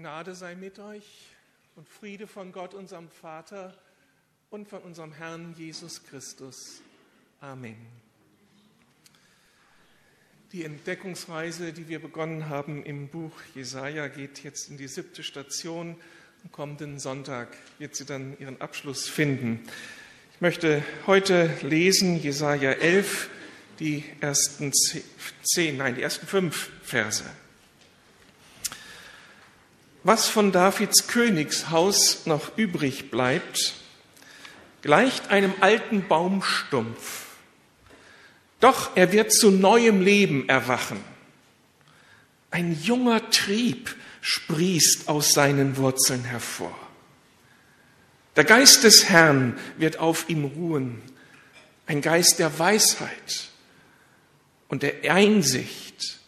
Gnade sei mit euch und Friede von Gott, unserem Vater und von unserem Herrn Jesus Christus. Amen. Die Entdeckungsreise, die wir begonnen haben im Buch Jesaja, geht jetzt in die siebte Station. Am kommenden Sonntag wird sie dann ihren Abschluss finden. Ich möchte heute lesen Jesaja 11, die ersten zehn, nein, die ersten fünf Verse. Was von Davids Königshaus noch übrig bleibt, gleicht einem alten Baumstumpf. Doch er wird zu neuem Leben erwachen. Ein junger Trieb sprießt aus seinen Wurzeln hervor. Der Geist des Herrn wird auf ihm ruhen, ein Geist der Weisheit und der Einsicht,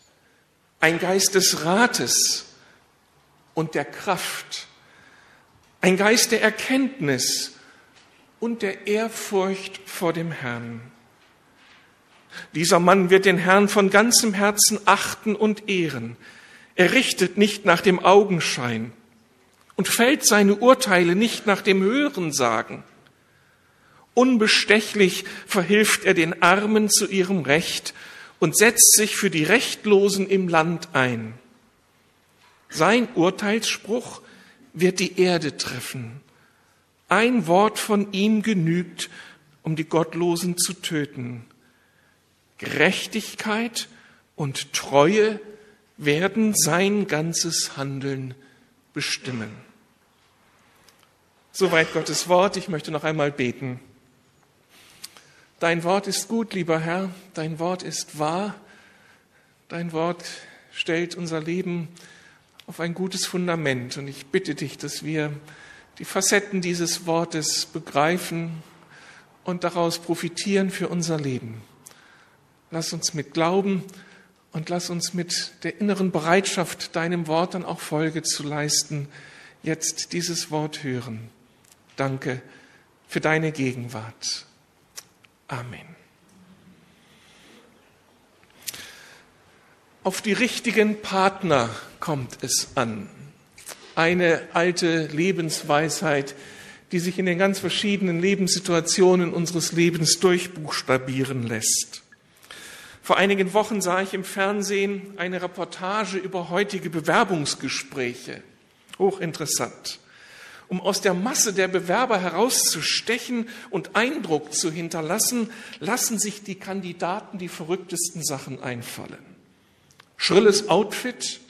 ein Geist des Rates und der Kraft, ein Geist der Erkenntnis und der Ehrfurcht vor dem Herrn. Dieser Mann wird den Herrn von ganzem Herzen achten und ehren. Er richtet nicht nach dem Augenschein und fällt seine Urteile nicht nach dem Hörensagen. Unbestechlich verhilft er den Armen zu ihrem Recht und setzt sich für die Rechtlosen im Land ein. Sein Urteilsspruch wird die Erde treffen. Ein Wort von ihm genügt, um die Gottlosen zu töten. Gerechtigkeit und Treue werden sein ganzes Handeln bestimmen. Soweit Gottes Wort. Ich möchte noch einmal beten. Dein Wort ist gut, lieber Herr. Dein Wort ist wahr. Dein Wort stellt unser Leben auf ein gutes Fundament. Und ich bitte dich, dass wir die Facetten dieses Wortes begreifen und daraus profitieren für unser Leben. Lass uns mit Glauben und lass uns mit der inneren Bereitschaft, deinem Wort dann auch Folge zu leisten, jetzt dieses Wort hören. Danke für deine Gegenwart. Amen. Auf die richtigen Partner kommt es an. Eine alte Lebensweisheit, die sich in den ganz verschiedenen Lebenssituationen unseres Lebens durchbuchstabieren lässt. Vor einigen Wochen sah ich im Fernsehen eine Reportage über heutige Bewerbungsgespräche. Hochinteressant. Um aus der Masse der Bewerber herauszustechen und Eindruck zu hinterlassen, lassen sich die Kandidaten die verrücktesten Sachen einfallen schrilles Outfit,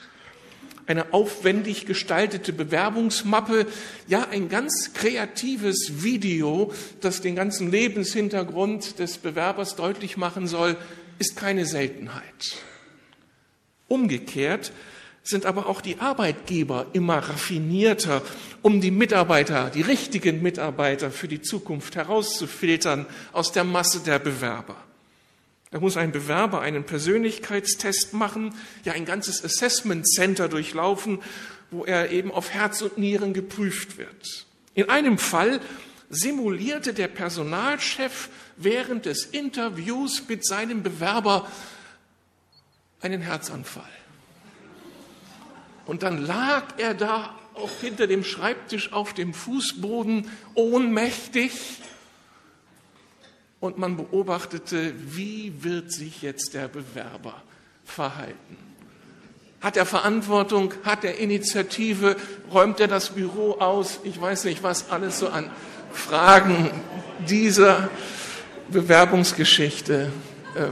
eine aufwendig gestaltete Bewerbungsmappe, ja ein ganz kreatives Video, das den ganzen Lebenshintergrund des Bewerbers deutlich machen soll, ist keine Seltenheit. Umgekehrt sind aber auch die Arbeitgeber immer raffinierter, um die Mitarbeiter, die richtigen Mitarbeiter für die Zukunft herauszufiltern aus der Masse der Bewerber. Da muss ein Bewerber einen Persönlichkeitstest machen, ja ein ganzes Assessment Center durchlaufen, wo er eben auf Herz und Nieren geprüft wird. In einem Fall simulierte der Personalchef während des Interviews mit seinem Bewerber einen Herzanfall. Und dann lag er da auch hinter dem Schreibtisch auf dem Fußboden ohnmächtig und man beobachtete, wie wird sich jetzt der Bewerber verhalten. Hat er Verantwortung? Hat er Initiative? Räumt er das Büro aus? Ich weiß nicht, was alles so an Fragen dieser Bewerbungsgeschichte äh,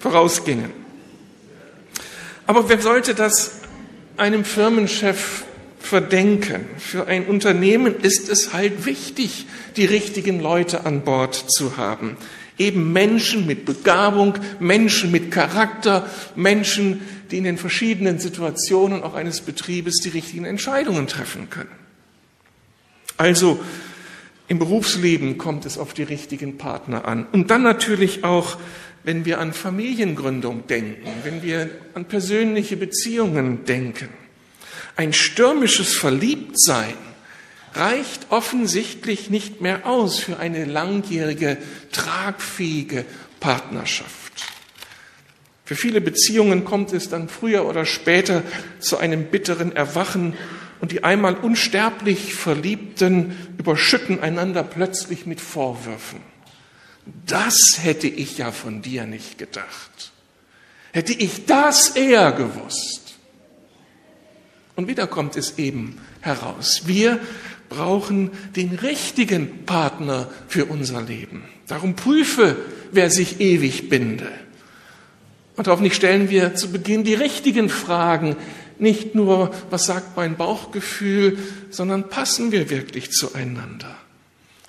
vorausgingen. Aber wer sollte das einem Firmenchef verdenken. Für ein Unternehmen ist es halt wichtig, die richtigen Leute an Bord zu haben. Eben Menschen mit Begabung, Menschen mit Charakter, Menschen, die in den verschiedenen Situationen auch eines Betriebes die richtigen Entscheidungen treffen können. Also im Berufsleben kommt es auf die richtigen Partner an. Und dann natürlich auch, wenn wir an Familiengründung denken, wenn wir an persönliche Beziehungen denken. Ein stürmisches Verliebtsein reicht offensichtlich nicht mehr aus für eine langjährige, tragfähige Partnerschaft. Für viele Beziehungen kommt es dann früher oder später zu einem bitteren Erwachen und die einmal unsterblich Verliebten überschütten einander plötzlich mit Vorwürfen. Das hätte ich ja von dir nicht gedacht. Hätte ich das eher gewusst. Und wieder kommt es eben heraus. Wir brauchen den richtigen Partner für unser Leben. Darum prüfe, wer sich ewig binde. Und hoffentlich stellen wir zu Beginn die richtigen Fragen. Nicht nur, was sagt mein Bauchgefühl, sondern passen wir wirklich zueinander?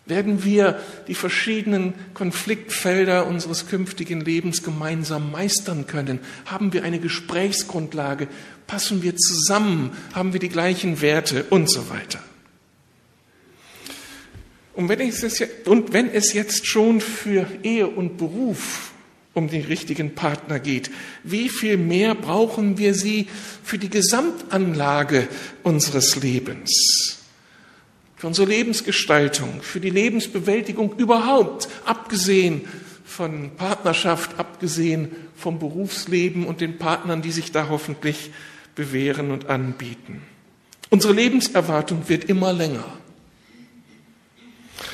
Werden wir die verschiedenen Konfliktfelder unseres künftigen Lebens gemeinsam meistern können? Haben wir eine Gesprächsgrundlage? Passen wir zusammen? Haben wir die gleichen Werte und so weiter? Und wenn, es, und wenn es jetzt schon für Ehe und Beruf um den richtigen Partner geht, wie viel mehr brauchen wir sie für die Gesamtanlage unseres Lebens? Für unsere Lebensgestaltung, für die Lebensbewältigung überhaupt, abgesehen von Partnerschaft, abgesehen vom Berufsleben und den Partnern, die sich da hoffentlich bewähren und anbieten. Unsere Lebenserwartung wird immer länger.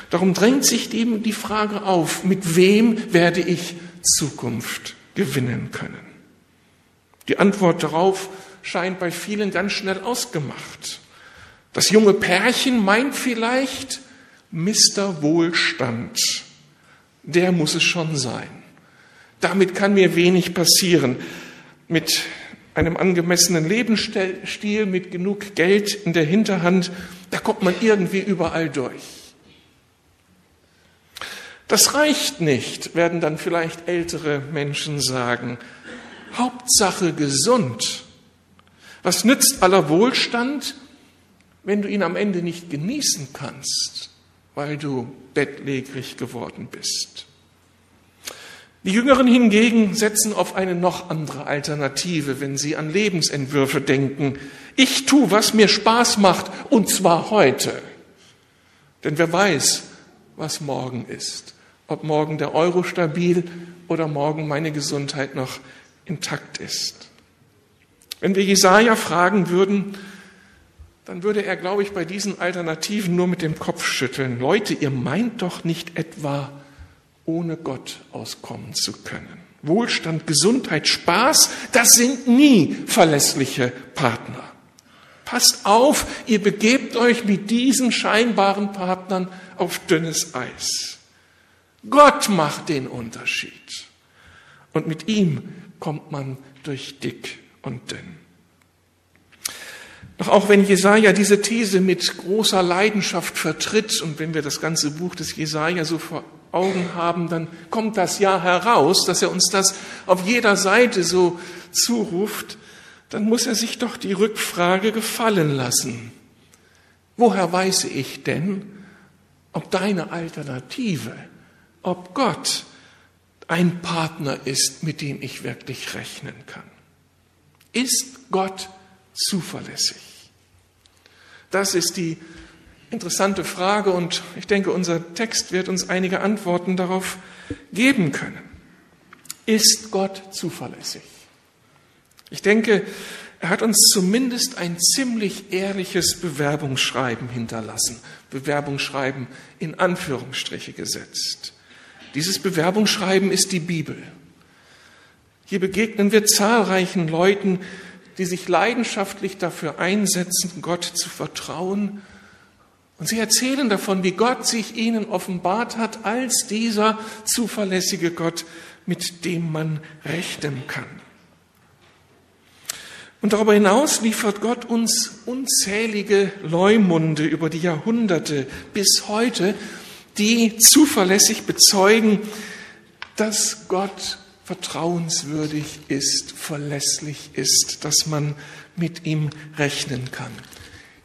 Darum drängt sich eben die Frage auf, mit wem werde ich Zukunft gewinnen können? Die Antwort darauf scheint bei vielen ganz schnell ausgemacht. Das junge Pärchen meint vielleicht, Mr. Wohlstand, der muss es schon sein. Damit kann mir wenig passieren. Mit einem angemessenen Lebensstil, mit genug Geld in der Hinterhand, da kommt man irgendwie überall durch. Das reicht nicht, werden dann vielleicht ältere Menschen sagen. Hauptsache gesund. Was nützt aller Wohlstand, wenn du ihn am Ende nicht genießen kannst, weil du bettlägerig geworden bist? Die Jüngeren hingegen setzen auf eine noch andere Alternative, wenn sie an Lebensentwürfe denken. Ich tu, was mir Spaß macht, und zwar heute. Denn wer weiß, was morgen ist ob morgen der Euro stabil oder morgen meine Gesundheit noch intakt ist. Wenn wir Jesaja fragen würden, dann würde er, glaube ich, bei diesen Alternativen nur mit dem Kopf schütteln. Leute, ihr meint doch nicht etwa, ohne Gott auskommen zu können. Wohlstand, Gesundheit, Spaß, das sind nie verlässliche Partner. Passt auf, ihr begebt euch mit diesen scheinbaren Partnern auf dünnes Eis. Gott macht den Unterschied. Und mit ihm kommt man durch dick und dünn. Doch auch wenn Jesaja diese These mit großer Leidenschaft vertritt und wenn wir das ganze Buch des Jesaja so vor Augen haben, dann kommt das ja heraus, dass er uns das auf jeder Seite so zuruft, dann muss er sich doch die Rückfrage gefallen lassen. Woher weiß ich denn, ob deine Alternative ob Gott ein Partner ist, mit dem ich wirklich rechnen kann. Ist Gott zuverlässig? Das ist die interessante Frage und ich denke, unser Text wird uns einige Antworten darauf geben können. Ist Gott zuverlässig? Ich denke, er hat uns zumindest ein ziemlich ehrliches Bewerbungsschreiben hinterlassen. Bewerbungsschreiben in Anführungsstriche gesetzt. Dieses Bewerbungsschreiben ist die Bibel. Hier begegnen wir zahlreichen Leuten, die sich leidenschaftlich dafür einsetzen, Gott zu vertrauen. Und sie erzählen davon, wie Gott sich ihnen offenbart hat als dieser zuverlässige Gott, mit dem man rechnen kann. Und darüber hinaus liefert Gott uns unzählige Leumunde über die Jahrhunderte bis heute, die zuverlässig bezeugen, dass Gott vertrauenswürdig ist, verlässlich ist, dass man mit ihm rechnen kann.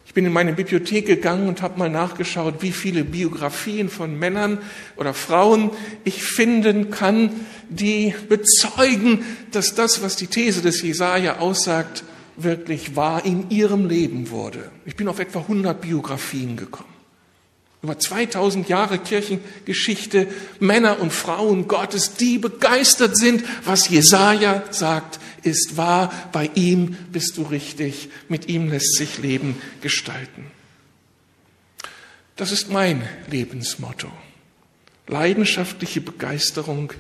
Ich bin in meine Bibliothek gegangen und habe mal nachgeschaut, wie viele Biografien von Männern oder Frauen ich finden kann, die bezeugen, dass das, was die These des Jesaja aussagt, wirklich wahr in ihrem Leben wurde. Ich bin auf etwa 100 Biografien gekommen. Über 2000 Jahre Kirchengeschichte Männer und Frauen Gottes, die begeistert sind, was Jesaja sagt, ist wahr. Bei ihm bist du richtig. Mit ihm lässt sich Leben gestalten. Das ist mein Lebensmotto. Leidenschaftliche Begeisterung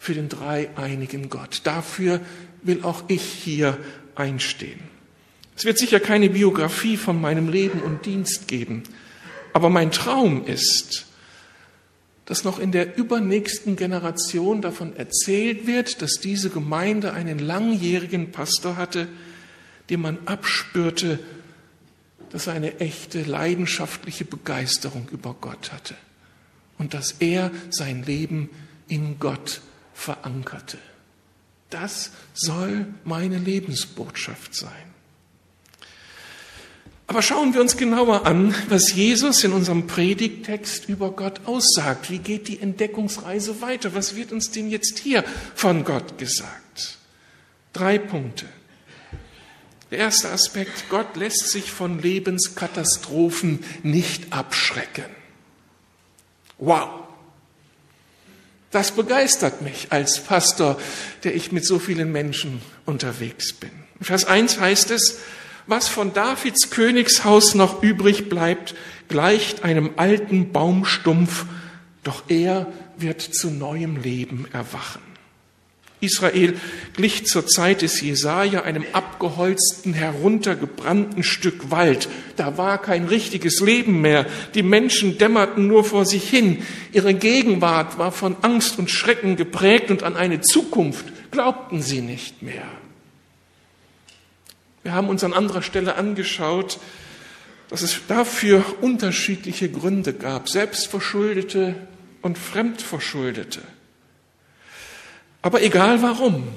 für den dreieinigen Gott. Dafür will auch ich hier einstehen. Es wird sicher keine Biografie von meinem Leben und Dienst geben, aber mein Traum ist, dass noch in der übernächsten Generation davon erzählt wird, dass diese Gemeinde einen langjährigen Pastor hatte, dem man abspürte, dass er eine echte leidenschaftliche Begeisterung über Gott hatte und dass er sein Leben in Gott verankerte. Das soll meine Lebensbotschaft sein. Aber schauen wir uns genauer an, was Jesus in unserem Predigtext über Gott aussagt. Wie geht die Entdeckungsreise weiter? Was wird uns denn jetzt hier von Gott gesagt? Drei Punkte. Der erste Aspekt, Gott lässt sich von Lebenskatastrophen nicht abschrecken. Wow. Das begeistert mich als Pastor, der ich mit so vielen Menschen unterwegs bin. In Vers 1 heißt es, was von Davids Königshaus noch übrig bleibt, gleicht einem alten Baumstumpf, doch er wird zu neuem Leben erwachen. Israel glich zur Zeit des Jesaja einem abgeholzten, heruntergebrannten Stück Wald. Da war kein richtiges Leben mehr. Die Menschen dämmerten nur vor sich hin. Ihre Gegenwart war von Angst und Schrecken geprägt und an eine Zukunft glaubten sie nicht mehr. Wir haben uns an anderer Stelle angeschaut, dass es dafür unterschiedliche Gründe gab, selbstverschuldete und fremdverschuldete. Aber egal warum,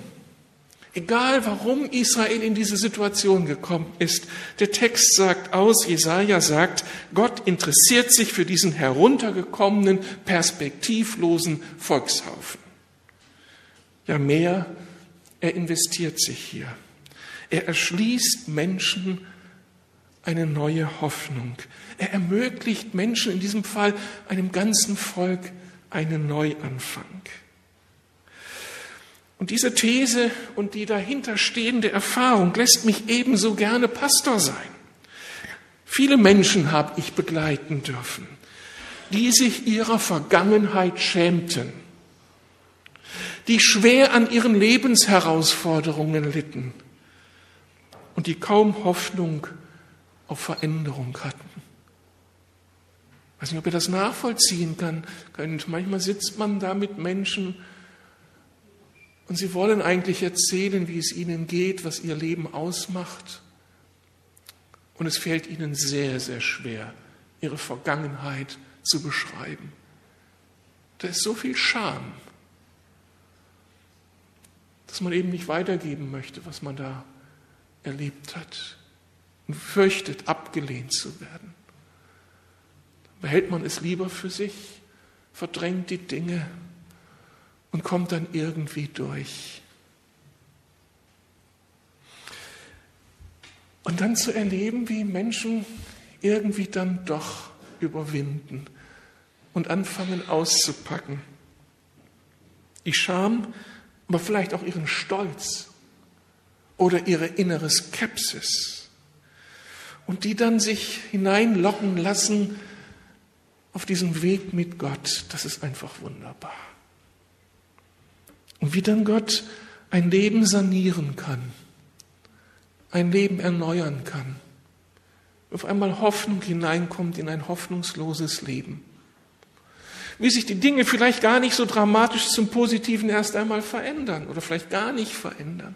egal warum Israel in diese Situation gekommen ist, der Text sagt aus, Jesaja sagt, Gott interessiert sich für diesen heruntergekommenen, perspektivlosen Volkshaufen. Ja, mehr, er investiert sich hier. Er erschließt Menschen eine neue Hoffnung. Er ermöglicht Menschen, in diesem Fall einem ganzen Volk, einen Neuanfang. Und diese These und die dahinterstehende Erfahrung lässt mich ebenso gerne Pastor sein. Viele Menschen habe ich begleiten dürfen, die sich ihrer Vergangenheit schämten, die schwer an ihren Lebensherausforderungen litten und die kaum Hoffnung auf Veränderung hatten. Ich weiß nicht, ob ihr das nachvollziehen kann, könnt. Manchmal sitzt man da mit Menschen und sie wollen eigentlich erzählen, wie es ihnen geht, was ihr Leben ausmacht. Und es fällt ihnen sehr, sehr schwer, ihre Vergangenheit zu beschreiben. Da ist so viel Scham, dass man eben nicht weitergeben möchte, was man da erlebt hat und fürchtet, abgelehnt zu werden. Behält man es lieber für sich, verdrängt die Dinge und kommt dann irgendwie durch. Und dann zu erleben, wie Menschen irgendwie dann doch überwinden und anfangen auszupacken. Die Scham, aber vielleicht auch ihren Stolz oder ihre innere Skepsis und die dann sich hineinlocken lassen auf diesen Weg mit Gott. Das ist einfach wunderbar. Und wie dann Gott ein Leben sanieren kann, ein Leben erneuern kann. Auf einmal Hoffnung hineinkommt in ein hoffnungsloses Leben. Wie sich die Dinge vielleicht gar nicht so dramatisch zum Positiven erst einmal verändern oder vielleicht gar nicht verändern.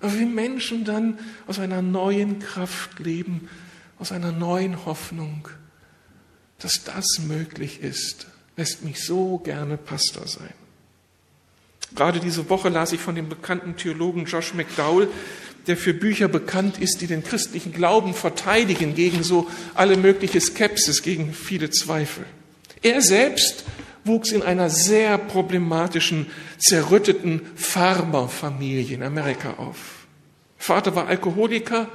Aber wie Menschen dann aus einer neuen Kraft leben, aus einer neuen Hoffnung, dass das möglich ist, lässt mich so gerne Pastor sein. Gerade diese Woche las ich von dem bekannten Theologen Josh McDowell, der für Bücher bekannt ist, die den christlichen Glauben verteidigen gegen so alle mögliche Skepsis, gegen viele Zweifel. Er selbst wuchs in einer sehr problematischen, zerrütteten Farmerfamilie in Amerika auf. Vater war Alkoholiker,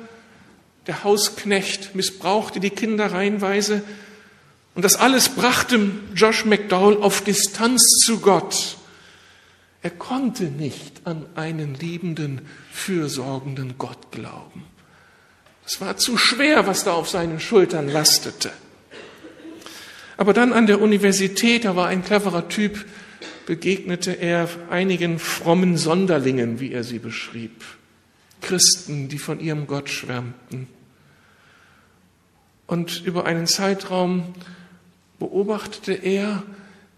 der Hausknecht missbrauchte die Kinder reihenweise Und das alles brachte Josh McDowell auf Distanz zu Gott. Er konnte nicht an einen liebenden, fürsorgenden Gott glauben. Es war zu schwer, was da auf seinen Schultern lastete. Aber dann an der Universität, er war ein cleverer Typ, begegnete er einigen frommen Sonderlingen, wie er sie beschrieb. Christen, die von ihrem Gott schwärmten. Und über einen Zeitraum beobachtete er,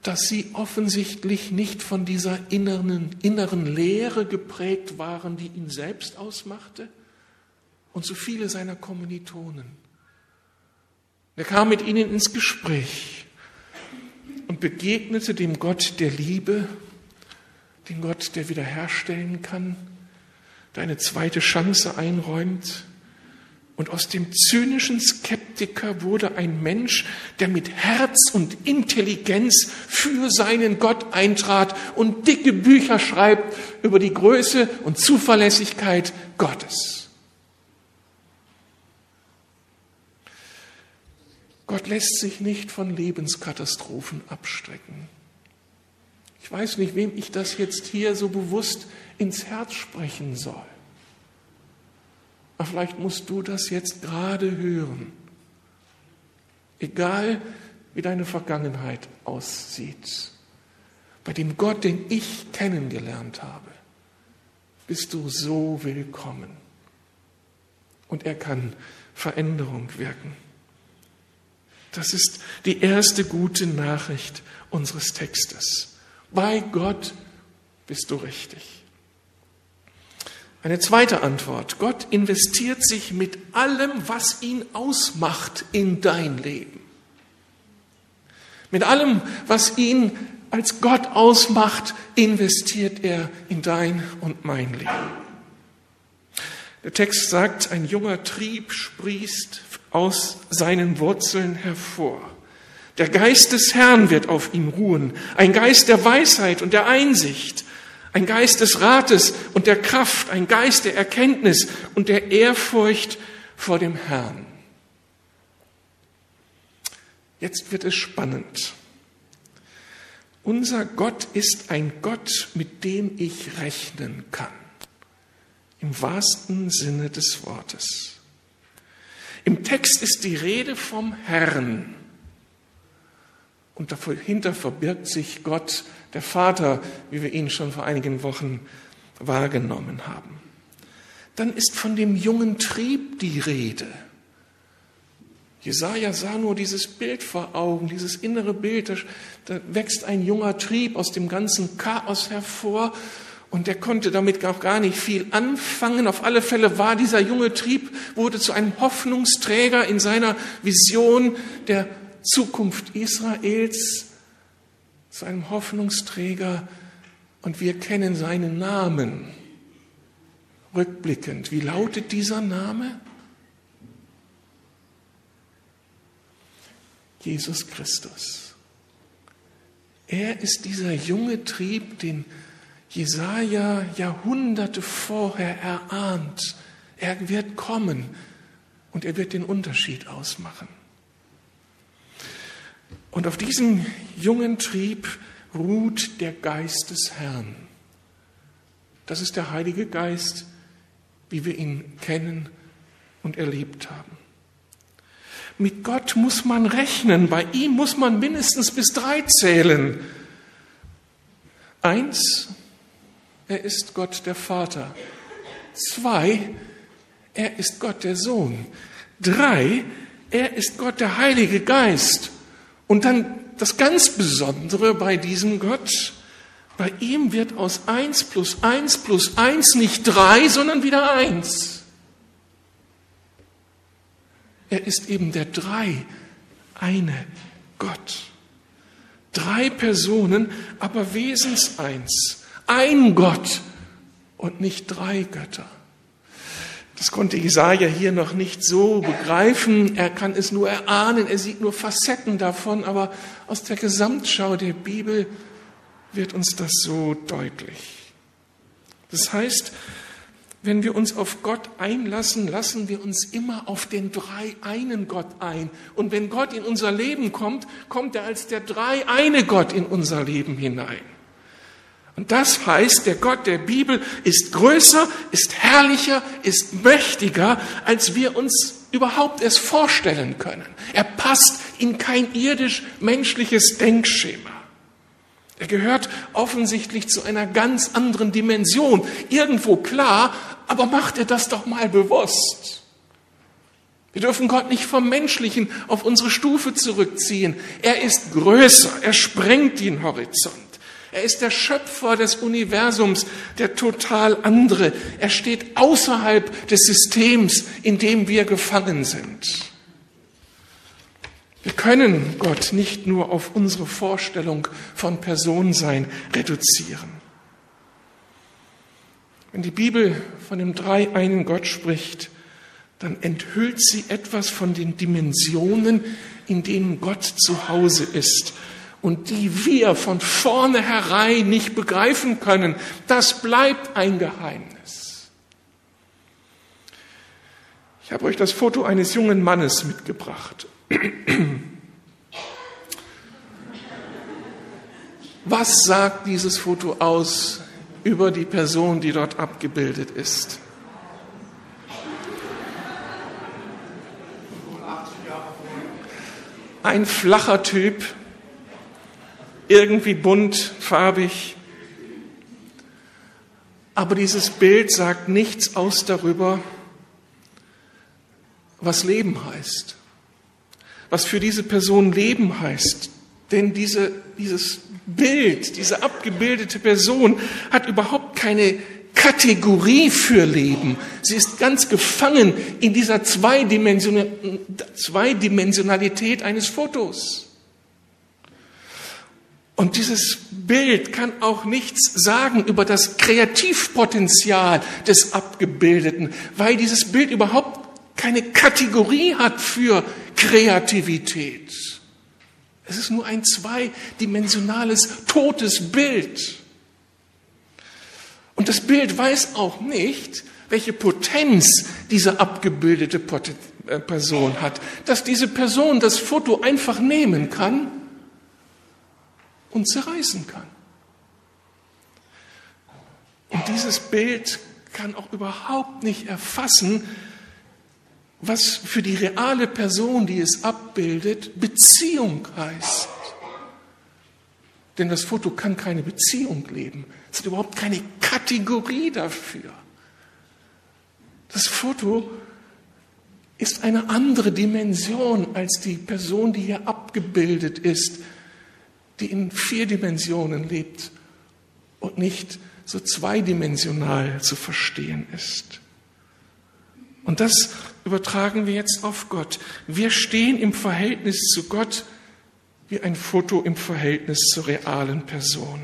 dass sie offensichtlich nicht von dieser inneren, inneren Leere geprägt waren, die ihn selbst ausmachte und so viele seiner Kommilitonen. Er kam mit ihnen ins Gespräch und begegnete dem Gott der Liebe, dem Gott, der wiederherstellen kann, der eine zweite Chance einräumt, und aus dem zynischen Skeptiker wurde ein Mensch, der mit Herz und Intelligenz für seinen Gott eintrat und dicke Bücher schreibt über die Größe und Zuverlässigkeit Gottes. Gott lässt sich nicht von Lebenskatastrophen abstrecken. Ich weiß nicht, wem ich das jetzt hier so bewusst ins Herz sprechen soll. Aber vielleicht musst du das jetzt gerade hören. Egal, wie deine Vergangenheit aussieht. Bei dem Gott, den ich kennengelernt habe, bist du so willkommen. Und er kann Veränderung wirken. Das ist die erste gute Nachricht unseres Textes. Bei Gott bist du richtig. Eine zweite Antwort. Gott investiert sich mit allem, was ihn ausmacht, in dein Leben. Mit allem, was ihn als Gott ausmacht, investiert er in dein und mein Leben. Der Text sagt, ein junger Trieb sprießt aus seinen Wurzeln hervor. Der Geist des Herrn wird auf ihm ruhen, ein Geist der Weisheit und der Einsicht, ein Geist des Rates und der Kraft, ein Geist der Erkenntnis und der Ehrfurcht vor dem Herrn. Jetzt wird es spannend. Unser Gott ist ein Gott, mit dem ich rechnen kann. Im wahrsten Sinne des Wortes. Im Text ist die Rede vom Herrn. Und dahinter verbirgt sich Gott, der Vater, wie wir ihn schon vor einigen Wochen wahrgenommen haben. Dann ist von dem jungen Trieb die Rede. Jesaja sah nur dieses Bild vor Augen, dieses innere Bild. Da, wächst ein junger Trieb aus dem ganzen Chaos hervor und der konnte damit auch gar nicht viel anfangen. Auf alle Fälle war dieser junge Trieb, wurde zu einem Hoffnungsträger in seiner Vision der Zukunft Israels zu einem Hoffnungsträger und wir kennen seinen Namen. Rückblickend, wie lautet dieser Name? Jesus Christus. Er ist dieser junge Trieb, den Jesaja Jahrhunderte vorher erahnt. Er wird kommen und er wird den Unterschied ausmachen. Und auf diesem jungen Trieb ruht der Geist des Herrn. Das ist der Heilige Geist, wie wir ihn kennen und erlebt haben. Mit Gott muss man rechnen, bei ihm muss man mindestens bis drei zählen. Eins, er ist Gott der Vater. Zwei, er ist Gott der Sohn. Drei, er ist Gott der Heilige Geist. Und dann das ganz Besondere bei diesem Gott, bei ihm wird aus eins plus eins plus eins nicht drei, sondern wieder eins. Er ist eben der drei, eine Gott. Drei Personen, aber wesenseins. Ein Gott und nicht drei Götter. Das konnte Jesaja hier noch nicht so begreifen. Er kann es nur erahnen. Er sieht nur Facetten davon. Aber aus der Gesamtschau der Bibel wird uns das so deutlich. Das heißt, Wenn wir uns auf Gott einlassen, lassen wir uns immer auf den drei einen Gott ein. Und wenn Gott in unser Leben kommt, kommt er als der drei eine Gott in unser Leben hinein. Und das heißt, der Gott der Bibel ist größer, ist herrlicher, ist mächtiger, als wir uns überhaupt erst vorstellen können. Er passt in kein irdisch-menschliches Denkschema. Er gehört offensichtlich zu einer ganz anderen Dimension. Irgendwo klar, aber macht er das doch mal bewusst. Wir dürfen Gott nicht vom Menschlichen auf unsere Stufe zurückziehen. Er ist größer, er sprengt den Horizont. Er ist der Schöpfer des Universums, der total andere. Er steht außerhalb des Systems, in dem wir gefangen sind. Wir können Gott nicht nur auf unsere Vorstellung von Personsein reduzieren. Wenn die Bibel von dem dreieinen Gott spricht, dann enthüllt sie etwas von den Dimensionen, in denen Gott zu Hause ist und die wir von vornherein nicht begreifen können. Das bleibt ein Geheimnis. Ich habe euch das Foto eines jungen Mannes mitgebracht. Was sagt dieses Foto aus über die Person, die dort abgebildet ist. Ein flacher Typ, irgendwie bunt, farbig. Aber dieses Bild sagt nichts aus darüber, was Leben heißt, was für diese Person Leben heißt. Denn diese, dieses Bild, diese abgebildete Person hat überhaupt keine Kategorie für Leben. Sie ist ganz gefangen in dieser Zweidimensionalität eines Fotos. Und dieses Bild kann auch nichts sagen über das Kreativpotenzial des Abgebildeten, weil dieses Bild überhaupt keine Kategorie hat für Kreativität. Es ist nur ein zweidimensionales, totes Bild. Und das Bild weiß auch nicht, welche Potenz diese abgebildete äh, Person hat, dass diese Person das Foto einfach nehmen kann und zerreißen kann. Und dieses Bild kann auch überhaupt nicht erfassen, was für die reale Person, die es abbildet, Beziehung heißt. Denn das Foto kann keine Beziehung leben. Es hat überhaupt keine Kategorie dafür. Das Foto ist eine andere Dimension als die Person, die hier abgebildet ist, die in vier Dimensionen lebt und nicht so zweidimensional zu verstehen ist. Und das übertragen wir jetzt auf Gott. Wir stehen im Verhältnis zu Gott wie ein Foto im Verhältnis zur realen Person.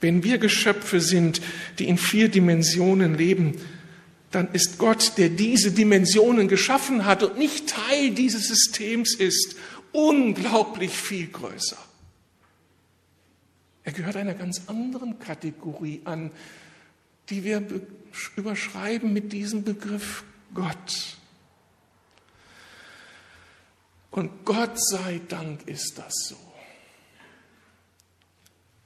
Wenn wir Geschöpfe sind, die in vier Dimensionen leben, dann ist Gott, der diese Dimensionen geschaffen hat und nicht Teil dieses Systems ist, unglaublich viel größer. Er gehört einer ganz anderen Kategorie an, die wir überschreiben mit diesem Begriff Gott. Und Gott sei Dank ist das so.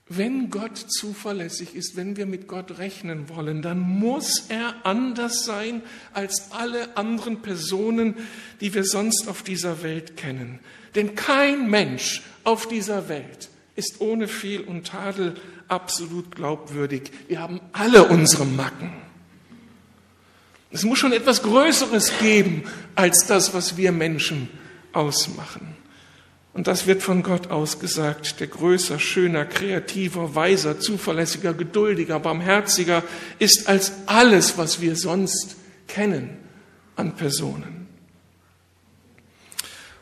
Wenn Gott zuverlässig ist, wenn wir mit Gott rechnen wollen, dann muss er anders sein als alle anderen Personen, die wir sonst auf dieser Welt kennen. Denn kein Mensch auf dieser Welt ist ohne Fehl und Tadel absolut glaubwürdig. Wir haben alle unsere Macken. Es muss schon etwas Größeres geben als das, was wir Menschen ausmachen. Und das wird von Gott ausgesagt. Der größer, schöner, kreativer, weiser, zuverlässiger, geduldiger, barmherziger ist als alles, was wir sonst kennen an Personen.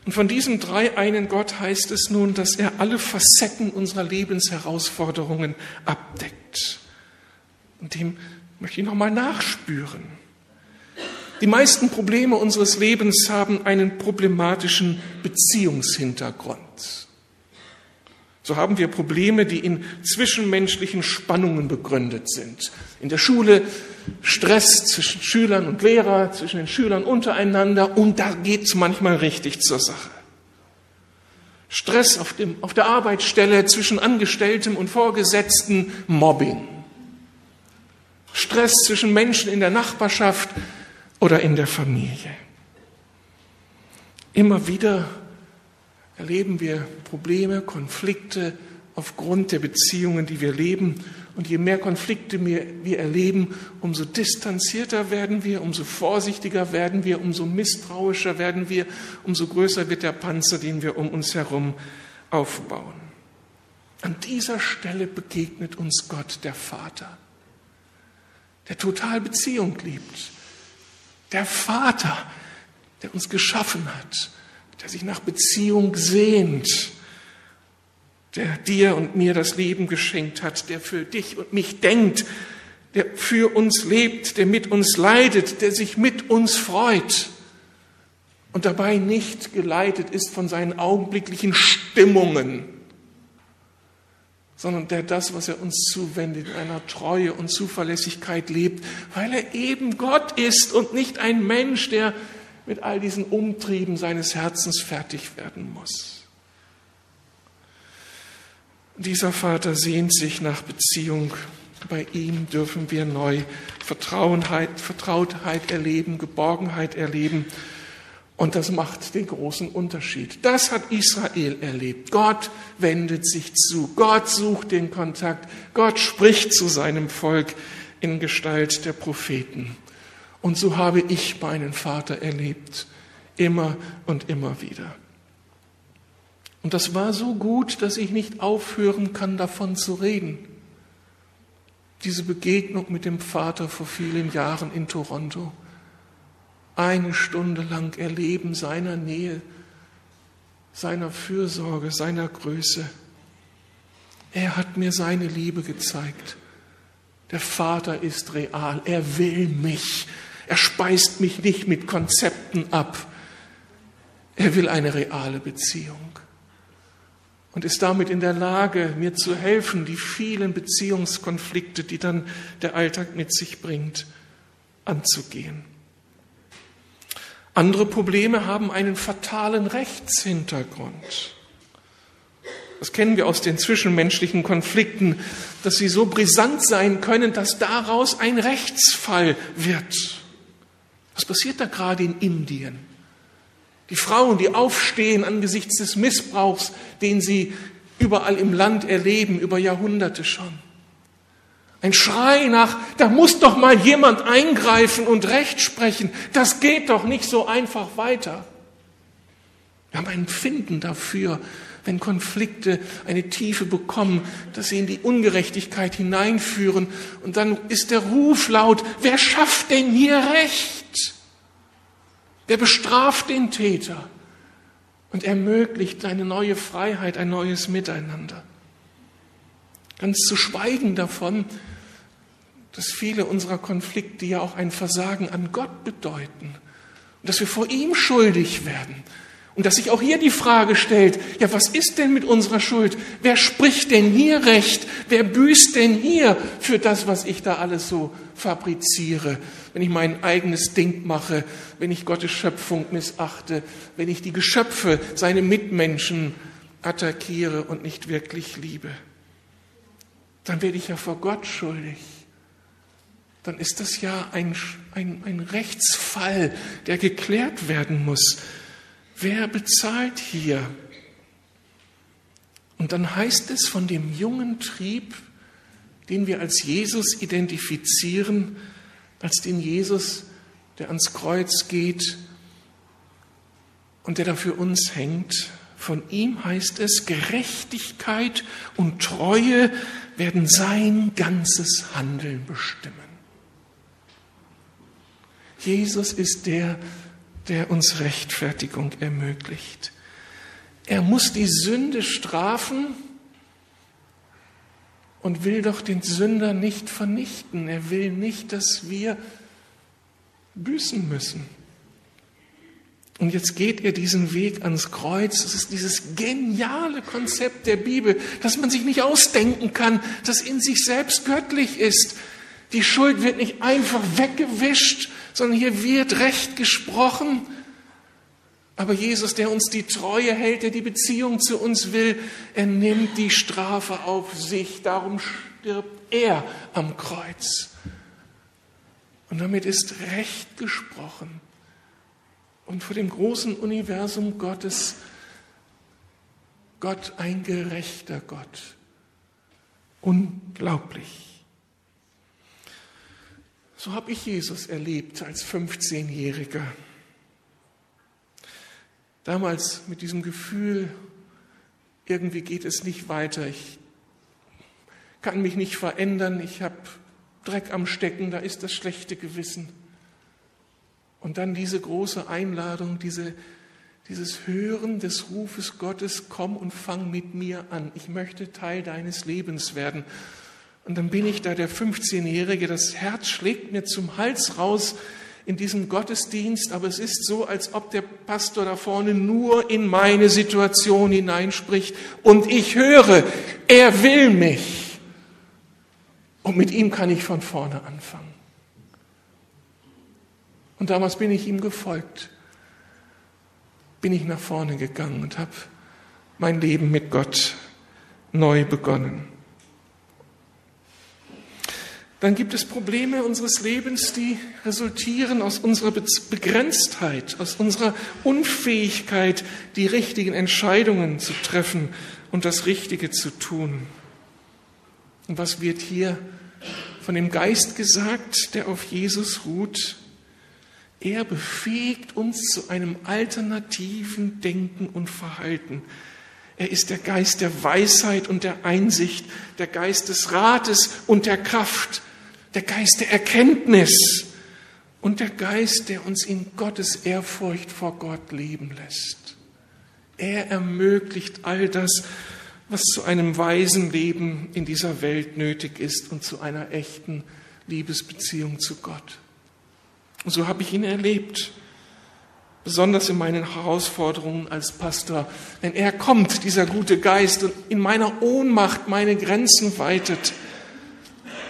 Und von diesem dreieinen Gott heißt es nun, dass er alle Facetten unserer Lebensherausforderungen abdeckt. Und dem möchte ich nochmal nachspüren. Die meisten Probleme unseres Lebens haben einen problematischen Beziehungshintergrund. So haben wir Probleme, die in zwischenmenschlichen Spannungen begründet sind. In der Schule Stress zwischen Schülern und Lehrer, zwischen den Schülern untereinander und da geht es manchmal richtig zur Sache. Stress auf, dem, auf der Arbeitsstelle zwischen Angestelltem und Vorgesetzten, Mobbing. Stress zwischen Menschen in der Nachbarschaft oder in der Familie. Immer wieder erleben wir Probleme, Konflikte aufgrund der Beziehungen, die wir leben. Und je mehr Konflikte wir erleben, umso distanzierter werden wir, umso vorsichtiger werden wir, umso misstrauischer werden wir, umso größer wird der Panzer, den wir um uns herum aufbauen. An dieser Stelle begegnet uns Gott, der Vater, der total Beziehung liebt. Der Vater, der uns geschaffen hat, der sich nach Beziehung sehnt, der dir und mir das Leben geschenkt hat, der für dich und mich denkt, der für uns lebt, der mit uns leidet, der sich mit uns freut und dabei nicht geleitet ist von seinen augenblicklichen Stimmungen, sondern der das, was er uns zuwendet, in einer Treue und Zuverlässigkeit lebt, weil er eben Gott ist und nicht ein Mensch, der mit all diesen Umtrieben seines Herzens fertig werden muss. Dieser Vater sehnt sich nach Beziehung. Bei ihm dürfen wir neu Vertrauenheit, Vertrautheit erleben, Geborgenheit erleben. Und das macht den großen Unterschied. Das hat Israel erlebt. Gott wendet sich zu. Gott sucht den Kontakt. Gott spricht zu seinem Volk in Gestalt der Propheten. Und so habe ich meinen Vater erlebt. Immer und immer wieder. Und das war so gut, dass ich nicht aufhören kann, davon zu reden. Diese Begegnung mit dem Vater vor vielen Jahren in Toronto. Eine Stunde lang erleben seiner Nähe, seiner Fürsorge, seiner Größe. Er hat mir seine Liebe gezeigt. Der Vater ist real. Er will mich. Er speist mich nicht mit Konzepten ab. Er will eine reale Beziehung und ist damit in der Lage, mir zu helfen, die vielen Beziehungskonflikte, die dann der Alltag mit sich bringt, anzugehen. Andere Probleme haben einen fatalen Rechtshintergrund. Das kennen wir aus den zwischenmenschlichen Konflikten, dass sie so brisant sein können, dass daraus ein Rechtsfall wird. Was passiert da gerade in Indien? Die Frauen, die aufstehen angesichts des Missbrauchs, den sie überall im Land erleben, über Jahrhunderte schon. Ein Schrei nach, da muss doch mal jemand eingreifen und Recht sprechen. Das geht doch nicht so einfach weiter. Wir haben ein Empfinden dafür, wenn Konflikte eine Tiefe bekommen, dass sie in die Ungerechtigkeit hineinführen. Und dann ist der Ruf laut, wer schafft denn hier Recht? Der bestraft den Täter und ermöglicht eine neue Freiheit, ein neues Miteinander. Ganz zu schweigen davon, dass viele unserer Konflikte ja auch ein Versagen an Gott bedeuten und dass wir vor ihm schuldig werden und dass sich auch hier die Frage stellt, ja, was ist denn mit unserer Schuld? Wer spricht denn hier recht? Wer büßt denn hier für das, was ich da alles so fabriziere? Wenn ich mein eigenes Ding mache, wenn ich Gottes Schöpfung missachte, wenn ich die Geschöpfe, seine Mitmenschen attackiere und nicht wirklich liebe, dann werde ich ja vor Gott schuldig. Dann ist das ja ein, ein, ein Rechtsfall, der geklärt werden muss. Wer bezahlt hier? Und dann heißt es von dem jungen Trieb, den wir als Jesus identifizieren, als den Jesus, der ans Kreuz geht und der da für uns hängt. Von ihm heißt es, Gerechtigkeit und Treue werden sein ganzes Handeln bestimmen. Jesus ist der, der uns Rechtfertigung ermöglicht. Er muss die Sünde strafen und will doch den Sünder nicht vernichten. Er will nicht, dass wir büßen müssen. Und jetzt geht er diesen Weg ans Kreuz. Das ist dieses geniale Konzept der Bibel, dass man sich nicht ausdenken kann, das in sich selbst göttlich ist. Die Schuld wird nicht einfach weggewischt, sondern hier wird Recht gesprochen. Aber Jesus, der uns die Treue hält, der die Beziehung zu uns will, er nimmt die Strafe auf sich. Darum stirbt er am Kreuz. Und damit ist Recht gesprochen. Und vor dem großen Universum Gottes, Gott ein gerechter Gott. Unglaublich. So habe ich Jesus erlebt als 15-Jähriger. Damals mit diesem Gefühl, irgendwie geht es nicht weiter, ich kann mich nicht verändern, ich habe Dreck am Stecken, da ist das schlechte Gewissen. Und dann diese große Einladung, diese, dieses Hören des Rufes Gottes, komm und fang mit mir an. Ich möchte Teil deines Lebens werden. Und dann bin ich da der 15-Jährige, das Herz schlägt mir zum Hals raus in diesem Gottesdienst, aber es ist so, als ob der Pastor da vorne nur in meine Situation hineinspricht und ich höre, er will mich. Und mit ihm kann ich von vorne anfangen. Und damals bin ich ihm gefolgt, bin ich nach vorne gegangen und habe mein Leben mit Gott neu begonnen. Dann gibt es Probleme unseres Lebens, die resultieren aus unserer Begrenztheit, aus unserer Unfähigkeit, die richtigen Entscheidungen zu treffen und das Richtige zu tun. Und was wird hier von dem Geist gesagt, der auf Jesus ruht? Er befähigt uns zu einem alternativen Denken und Verhalten. Er ist der Geist der Weisheit und der Einsicht, der Geist des Rates und der Kraft, der Geist der Erkenntnis und der Geist, der uns in Gottes Ehrfurcht vor Gott leben lässt. Er ermöglicht all das, was zu einem weisen Leben in dieser Welt nötig ist und zu einer echten Liebesbeziehung zu Gott. Und so habe ich ihn erlebt, besonders in meinen Herausforderungen als Pastor. Wenn er kommt, dieser gute Geist, und in meiner Ohnmacht meine Grenzen weitet,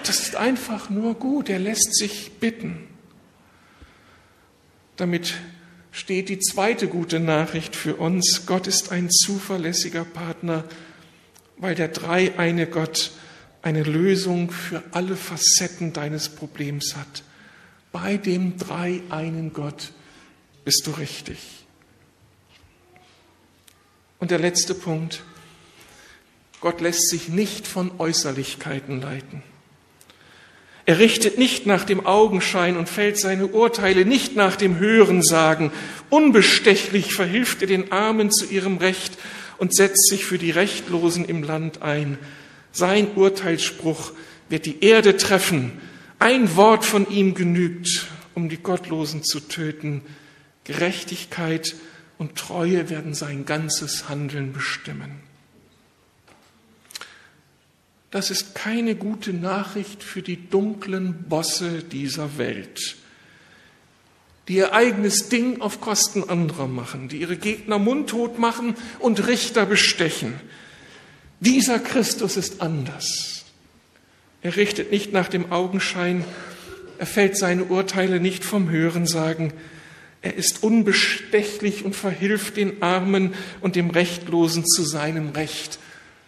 das ist einfach nur gut. Er lässt sich bitten. Damit steht die zweite gute Nachricht für uns. Gott ist ein zuverlässiger Partner, weil der dreieine Gott eine Lösung für alle Facetten deines Problems hat bei dem dreieinen Gott bist du richtig. Und der letzte Punkt. Gott lässt sich nicht von Äußerlichkeiten leiten. Er richtet nicht nach dem Augenschein und fällt seine Urteile nicht nach dem Hörensagen. Unbestechlich verhilft er den Armen zu ihrem Recht und setzt sich für die Rechtlosen im Land ein. Sein Urteilsspruch wird die Erde treffen ein Wort von ihm genügt, um die Gottlosen zu töten. Gerechtigkeit und Treue werden sein ganzes Handeln bestimmen. Das ist keine gute Nachricht für die dunklen Bosse dieser Welt, die ihr eigenes Ding auf Kosten anderer machen, die ihre Gegner mundtot machen und Richter bestechen. Dieser Christus ist anders. Er richtet nicht nach dem Augenschein, er fällt seine Urteile nicht vom Hörensagen. Er ist unbestechlich und verhilft den Armen und dem Rechtlosen zu seinem Recht.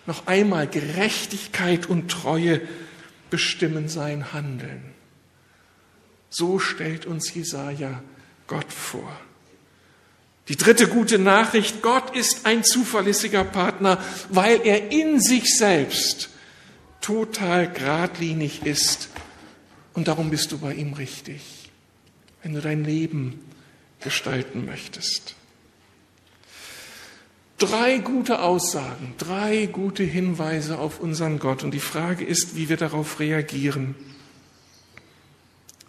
Noch einmal, Gerechtigkeit und Treue bestimmen sein Handeln. So stellt uns Jesaja Gott vor. Die dritte gute Nachricht, Gott ist ein zuverlässiger Partner, weil er in sich selbst total geradlinig ist. Und darum bist du bei ihm richtig, wenn du dein Leben gestalten möchtest. Drei gute Aussagen, drei gute Hinweise auf unseren Gott. Und die Frage ist, wie wir darauf reagieren.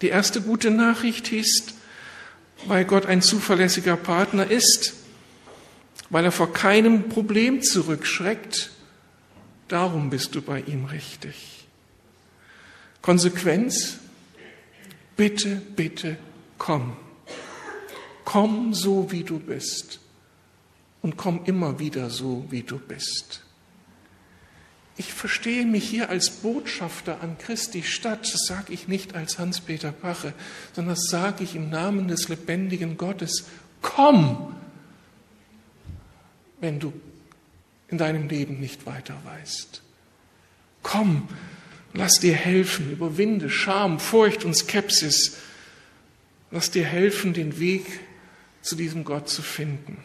Die erste gute Nachricht ist, weil Gott ein zuverlässiger Partner ist, weil er vor keinem Problem zurückschreckt, Darum bist du bei ihm richtig. Konsequenz, bitte, bitte, komm. Komm so, wie du bist. Und komm immer wieder so, wie du bist. Ich verstehe mich hier als Botschafter an Christi Stadt. Das sage ich nicht als Hans-Peter Pache, sondern das sage ich im Namen des lebendigen Gottes. Komm, wenn du in deinem Leben nicht weiter weißt. Komm, lass dir helfen, überwinde Scham, Furcht und Skepsis. Lass dir helfen, den Weg zu diesem Gott zu finden.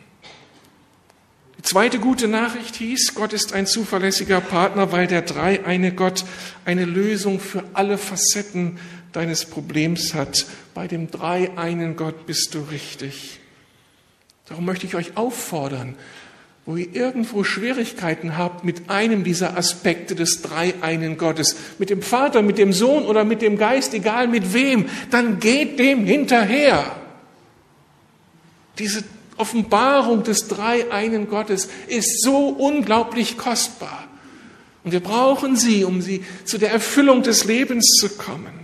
Zweite gute Nachricht hieß, Gott ist ein zuverlässiger Partner, weil der dreieine Gott eine Lösung für alle Facetten deines Problems hat. Bei dem dreieinen Gott bist du richtig. Darum möchte ich euch auffordern, wo ihr irgendwo Schwierigkeiten habt mit einem dieser Aspekte des dreieinen Gottes, mit dem Vater, mit dem Sohn oder mit dem Geist, egal mit wem, dann geht dem hinterher. Diese Offenbarung des dreieinen Gottes ist so unglaublich kostbar. Und wir brauchen sie, um sie zu der Erfüllung des Lebens zu kommen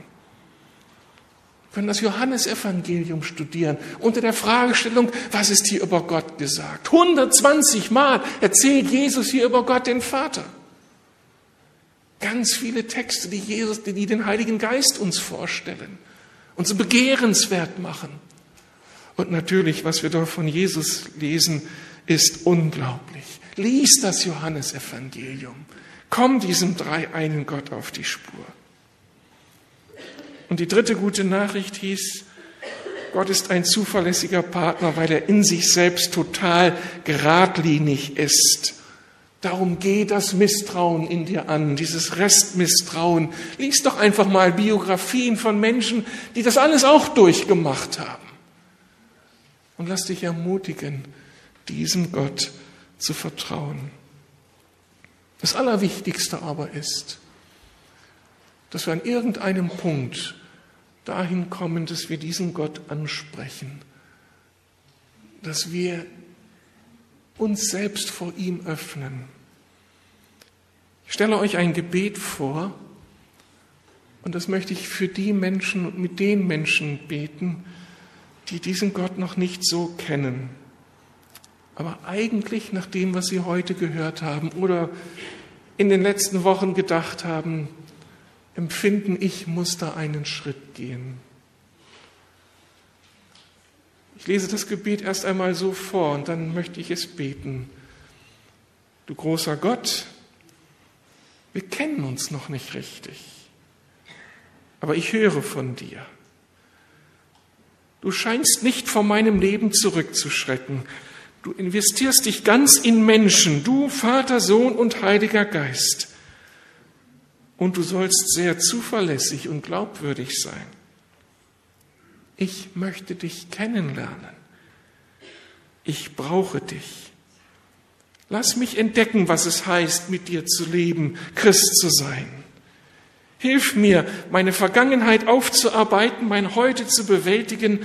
können das Johannesevangelium studieren unter der Fragestellung, was ist hier über Gott gesagt? 120 Mal erzählt Jesus hier über Gott den Vater. Ganz viele Texte, die Jesus, die den Heiligen Geist uns vorstellen, uns begehrenswert machen. Und natürlich, was wir dort von Jesus lesen, ist unglaublich. Lies das Johannesevangelium. Komm diesem dreieinen Gott auf die Spur. Und die dritte gute Nachricht hieß, Gott ist ein zuverlässiger Partner, weil er in sich selbst total geradlinig ist. Darum geht das Misstrauen in dir an, dieses Restmisstrauen. Lies doch einfach mal Biografien von Menschen, die das alles auch durchgemacht haben. Und lass dich ermutigen, diesem Gott zu vertrauen. Das Allerwichtigste aber ist, dass wir an irgendeinem Punkt dahin kommen, dass wir diesen Gott ansprechen, dass wir uns selbst vor ihm öffnen. Ich stelle euch ein Gebet vor und das möchte ich für die Menschen und mit den Menschen beten, die diesen Gott noch nicht so kennen. Aber eigentlich nach dem, was sie heute gehört haben oder in den letzten Wochen gedacht haben, empfinden, ich muss da einen Schritt gehen. Ich lese das Gebet erst einmal so vor und dann möchte ich es beten. Du großer Gott, wir kennen uns noch nicht richtig, aber ich höre von dir. Du scheinst nicht vor meinem Leben zurückzuschrecken. Du investierst dich ganz in Menschen, du Vater, Sohn und Heiliger Geist und du sollst sehr zuverlässig und glaubwürdig sein. Ich möchte dich kennenlernen. Ich brauche dich. Lass mich entdecken, was es heißt, mit dir zu leben, Christ zu sein. Hilf mir, meine Vergangenheit aufzuarbeiten, mein Heute zu bewältigen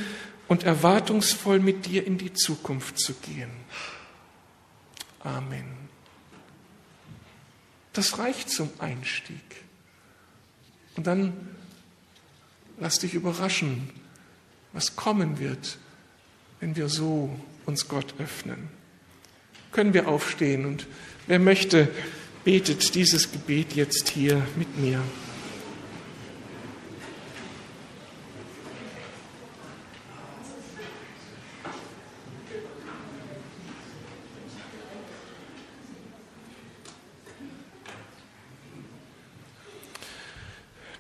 und erwartungsvoll mit dir in die Zukunft zu gehen. Amen. Das reicht zum Einstieg. Und dann lass dich überraschen, was kommen wird, wenn wir so uns Gott öffnen. Können wir aufstehen und wer möchte, betet dieses Gebet jetzt hier mit mir.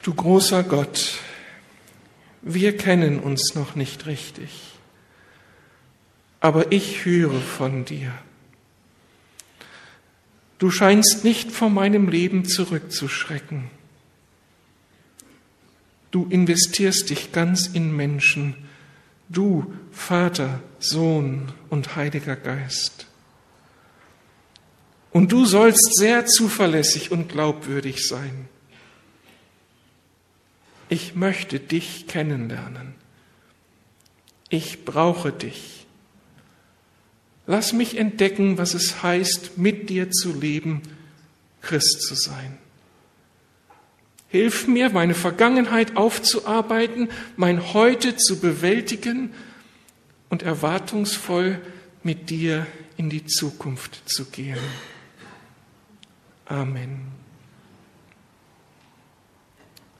Du großer Gott, wir kennen uns noch nicht richtig, aber ich höre von dir. Du scheinst nicht vor meinem Leben zurückzuschrecken. Du investierst dich ganz in Menschen, du Vater, Sohn und Heiliger Geist. Und du sollst sehr zuverlässig und glaubwürdig sein. Ich möchte dich kennenlernen. Ich brauche dich. Lass mich entdecken, was es heißt, mit dir zu leben, Christ zu sein. Hilf mir, meine Vergangenheit aufzuarbeiten, mein Heute zu bewältigen und erwartungsvoll mit dir in die Zukunft zu gehen. Amen.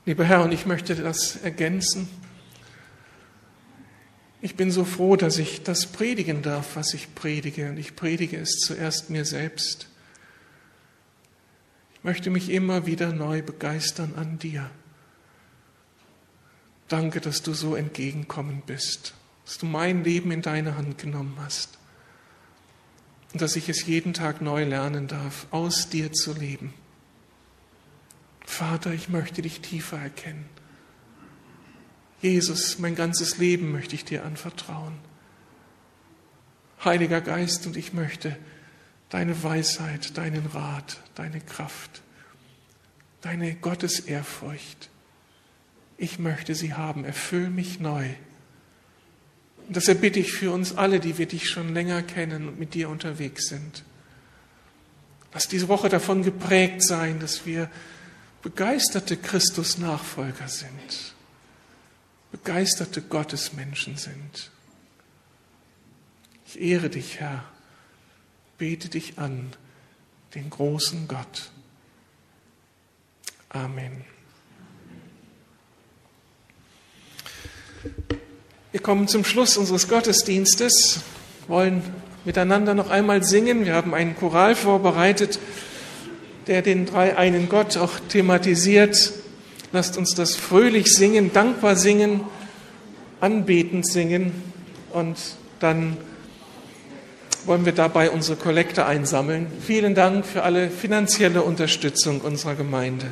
Lieber Herr, und ich möchte das ergänzen. Ich bin so froh, dass ich das predigen darf, was ich predige. Und ich predige es zuerst mir selbst. Ich möchte mich immer wieder neu begeistern an dir. Danke, dass du so entgegenkommen bist, dass du mein Leben in deine Hand genommen hast und dass ich es jeden Tag neu lernen darf, aus dir zu leben. Vater, ich möchte dich tiefer erkennen. Jesus, mein ganzes Leben möchte ich dir anvertrauen. Heiliger Geist, und ich möchte deine Weisheit, deinen Rat, deine Kraft, deine Gottesehrfurcht, ich möchte sie haben. Erfüll mich neu. Und das erbitte ich für uns alle, die wir dich schon länger kennen und mit dir unterwegs sind. Lass diese Woche davon geprägt sein, dass wir begeisterte Christus-Nachfolger sind, begeisterte Gottesmenschen sind. Ich ehre dich, Herr, bete dich an, den großen Gott. Amen. Wir kommen zum Schluss unseres Gottesdienstes, wollen miteinander noch einmal singen. Wir haben einen Choral vorbereitet, der den dreieinen Gott auch thematisiert. Lasst uns das fröhlich singen, dankbar singen, anbetend singen und dann wollen wir dabei unsere Kollekte einsammeln. Vielen Dank für alle finanzielle Unterstützung unserer Gemeinde.